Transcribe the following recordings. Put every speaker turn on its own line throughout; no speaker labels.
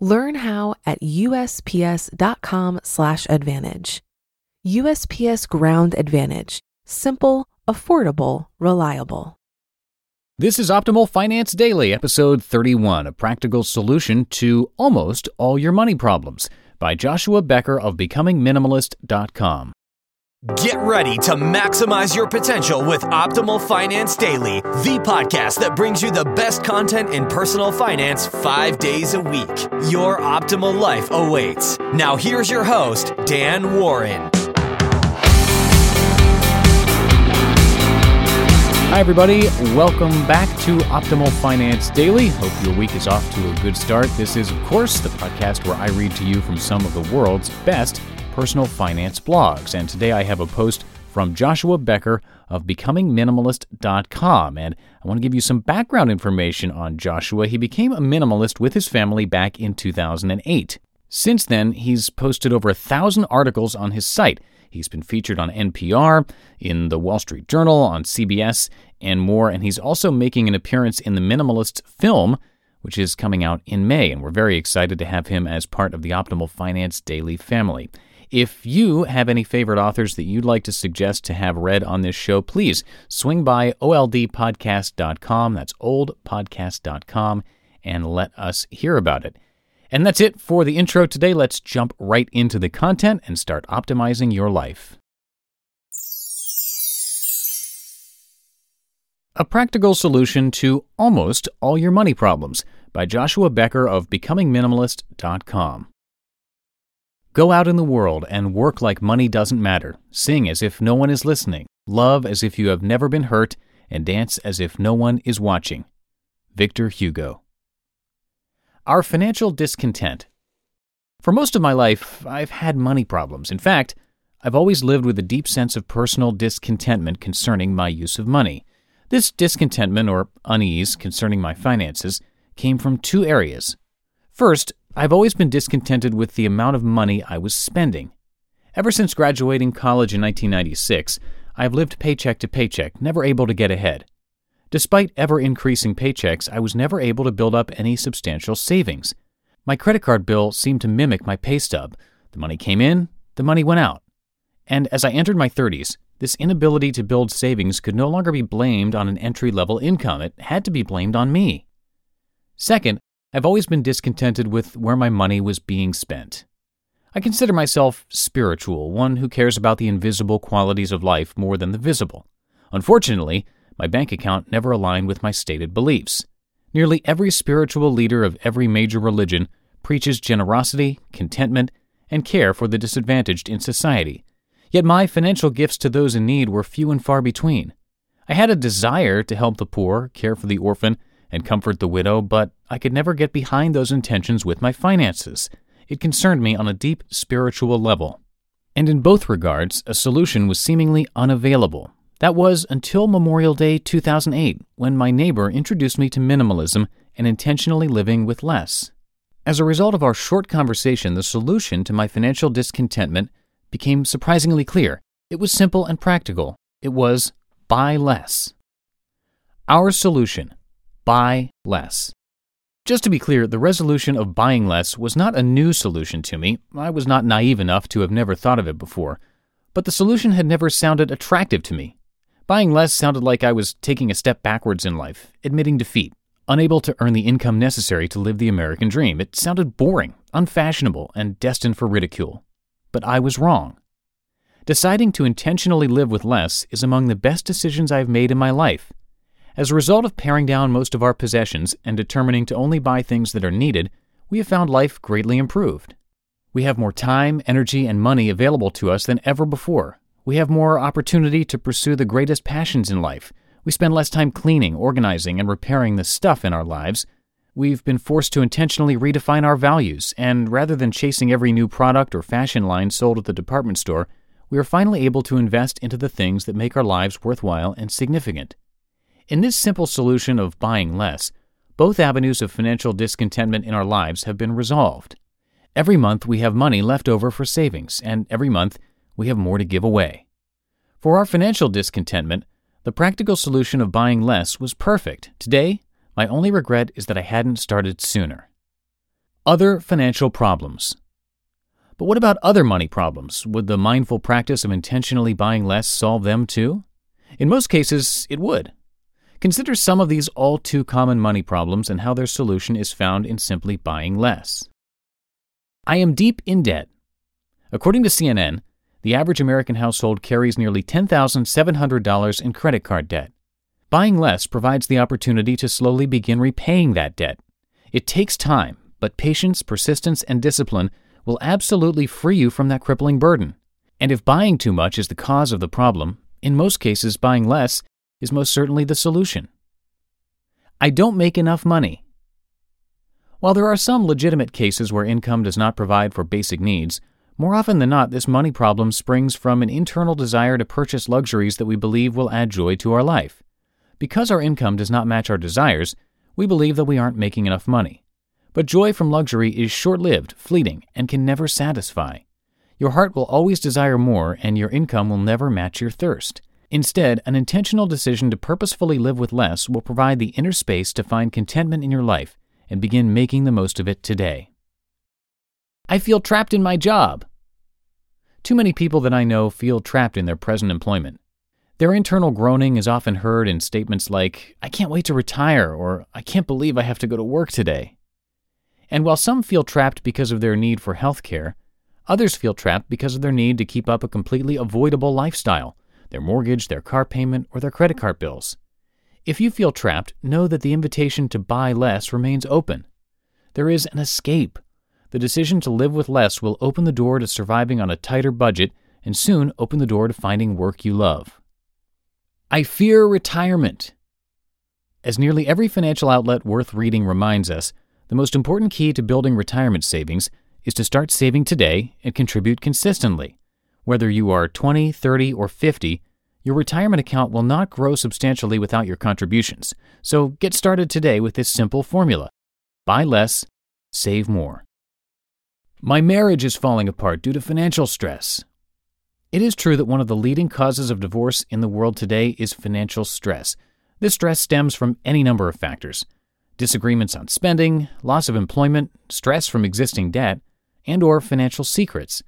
Learn how at usps.com/advantage. USPS Ground Advantage: simple, affordable, reliable.
This is Optimal Finance Daily, episode 31, a practical solution to almost all your money problems by Joshua Becker of becomingminimalist.com.
Get ready to maximize your potential with Optimal Finance Daily, the podcast that brings you the best content in personal finance five days a week. Your optimal life awaits. Now, here's your host, Dan Warren.
Hi, everybody. Welcome back to Optimal Finance Daily. Hope your week is off to a good start. This is, of course, the podcast where I read to you from some of the world's best personal finance blogs. And today I have a post from Joshua Becker of becomingminimalist.com. And I want to give you some background information on Joshua. He became a minimalist with his family back in 2008. Since then, he's posted over a thousand articles on his site. He's been featured on NPR, in the Wall Street Journal, on CBS, and more. And he's also making an appearance in the Minimalist film, which is coming out in May. And we're very excited to have him as part of the Optimal Finance Daily family. If you have any favorite authors that you'd like to suggest to have read on this show, please swing by oldpodcast.com. That's oldpodcast.com and let us hear about it. And that's it for the intro today. Let's jump right into the content and start optimizing your life. A Practical Solution to Almost All Your Money Problems by Joshua Becker of BecomingMinimalist.com. Go out in the world and work like money doesn't matter. Sing as if no one is listening. Love as if you have never been hurt. And dance as if no one is watching. Victor Hugo. Our financial discontent. For most of my life, I've had money problems. In fact, I've always lived with a deep sense of personal discontentment concerning my use of money. This discontentment or unease concerning my finances came from two areas. First, I've always been discontented with the amount of money I was spending. Ever since graduating college in 1996, I have lived paycheck to paycheck, never able to get ahead. Despite ever increasing paychecks, I was never able to build up any substantial savings. My credit card bill seemed to mimic my pay stub. The money came in, the money went out. And as I entered my 30s, this inability to build savings could no longer be blamed on an entry level income. It had to be blamed on me. Second, I've always been discontented with where my money was being spent. I consider myself spiritual, one who cares about the invisible qualities of life more than the visible. Unfortunately, my bank account never aligned with my stated beliefs. Nearly every spiritual leader of every major religion preaches generosity, contentment, and care for the disadvantaged in society. Yet my financial gifts to those in need were few and far between. I had a desire to help the poor, care for the orphan, and comfort the widow, but I could never get behind those intentions with my finances. It concerned me on a deep spiritual level. And in both regards, a solution was seemingly unavailable. That was until Memorial Day 2008, when my neighbor introduced me to minimalism and intentionally living with less. As a result of our short conversation, the solution to my financial discontentment became surprisingly clear. It was simple and practical. It was buy less. Our solution buy less. Just to be clear, the resolution of buying less was not a new solution to me. I was not naive enough to have never thought of it before. But the solution had never sounded attractive to me. Buying less sounded like I was taking a step backwards in life, admitting defeat, unable to earn the income necessary to live the American dream. It sounded boring, unfashionable, and destined for ridicule. But I was wrong. Deciding to intentionally live with less is among the best decisions I've made in my life. As a result of paring down most of our possessions and determining to only buy things that are needed, we have found life greatly improved. We have more time, energy, and money available to us than ever before. We have more opportunity to pursue the greatest passions in life. We spend less time cleaning, organizing, and repairing the stuff in our lives. we've been forced to intentionally redefine our values, and rather than chasing every new product or fashion line sold at the department store, we are finally able to invest into the things that make our lives worthwhile and significant. In this simple solution of buying less, both avenues of financial discontentment in our lives have been resolved. Every month we have money left over for savings, and every month we have more to give away. For our financial discontentment, the practical solution of buying less was perfect. Today, my only regret is that I hadn't started sooner. Other financial problems. But what about other money problems? Would the mindful practice of intentionally buying less solve them too? In most cases, it would. Consider some of these all too common money problems and how their solution is found in simply buying less. I am deep in debt. According to CNN, the average American household carries nearly $10,700 in credit card debt. Buying less provides the opportunity to slowly begin repaying that debt. It takes time, but patience, persistence, and discipline will absolutely free you from that crippling burden. And if buying too much is the cause of the problem, in most cases, buying less is most certainly the solution. I don't make enough money. While there are some legitimate cases where income does not provide for basic needs, more often than not, this money problem springs from an internal desire to purchase luxuries that we believe will add joy to our life. Because our income does not match our desires, we believe that we aren't making enough money. But joy from luxury is short lived, fleeting, and can never satisfy. Your heart will always desire more, and your income will never match your thirst. Instead, an intentional decision to purposefully live with less will provide the inner space to find contentment in your life and begin making the most of it today. I feel trapped in my job. Too many people that I know feel trapped in their present employment. Their internal groaning is often heard in statements like, I can't wait to retire, or I can't believe I have to go to work today. And while some feel trapped because of their need for health care, others feel trapped because of their need to keep up a completely avoidable lifestyle their mortgage, their car payment, or their credit card bills. If you feel trapped, know that the invitation to buy less remains open. There is an escape the decision to live with less will open the door to surviving on a tighter budget and soon open the door to finding work you love. I fear retirement. As nearly every financial outlet worth reading reminds us, the most important key to building retirement savings is to start saving today and contribute consistently. Whether you are 20, 30, or 50, your retirement account will not grow substantially without your contributions. So get started today with this simple formula buy less, save more. My marriage is falling apart due to financial stress. It is true that one of the leading causes of divorce in the world today is financial stress. This stress stems from any number of factors disagreements on spending, loss of employment, stress from existing debt, and or financial secrets.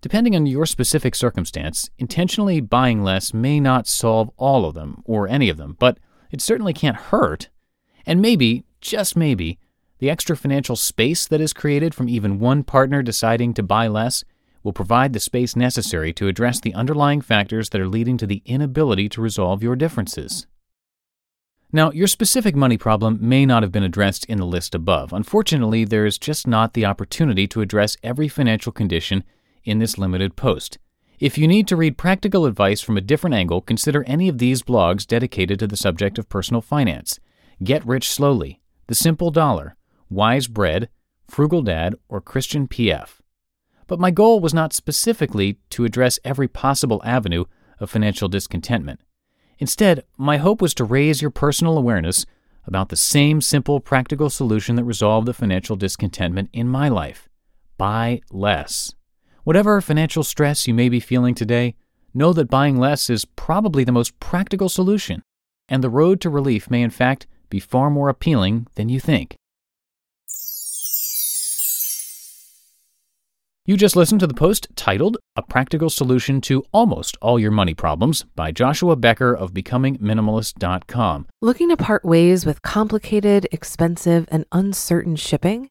Depending on your specific circumstance, intentionally buying less may not solve all of them or any of them, but it certainly can't hurt. And maybe, just maybe, the extra financial space that is created from even one partner deciding to buy less will provide the space necessary to address the underlying factors that are leading to the inability to resolve your differences. Now, your specific money problem may not have been addressed in the list above. Unfortunately, there is just not the opportunity to address every financial condition in this limited post. If you need to read practical advice from a different angle, consider any of these blogs dedicated to the subject of personal finance. Get Rich Slowly, The Simple Dollar, Wise Bread, Frugal Dad, or Christian PF. But my goal was not specifically to address every possible avenue of financial discontentment. Instead, my hope was to raise your personal awareness about the same simple practical solution that resolved the financial discontentment in my life buy less. Whatever financial stress you may be feeling today, know that buying less is probably the most practical solution, and the road to relief may in fact be far more appealing than you think. You just listened to the post titled A Practical Solution to Almost All Your Money Problems by Joshua Becker of BecomingMinimalist.com.
Looking to part ways with complicated, expensive, and uncertain shipping?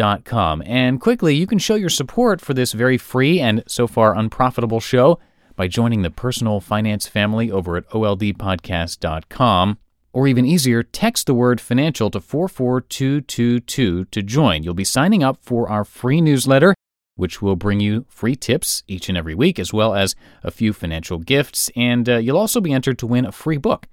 And quickly, you can show your support for this very free and so far unprofitable show by joining the personal finance family over at oldpodcast.com. Or even easier, text the word financial to 44222 to join. You'll be signing up for our free newsletter, which will bring you free tips each and every week, as well as a few financial gifts. And uh, you'll also be entered to win a free book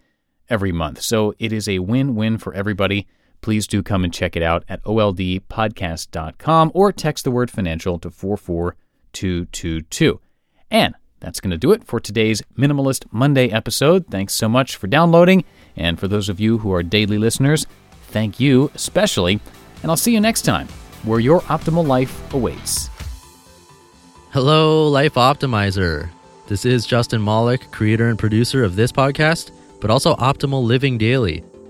every month. So it is a win win for everybody. Please do come and check it out at oldpodcast.com or text the word financial to 44222. And that's going to do it for today's Minimalist Monday episode. Thanks so much for downloading. And for those of you who are daily listeners, thank you especially. And I'll see you next time where your optimal life awaits.
Hello, Life Optimizer. This is Justin Malik, creator and producer of this podcast, but also Optimal Living Daily,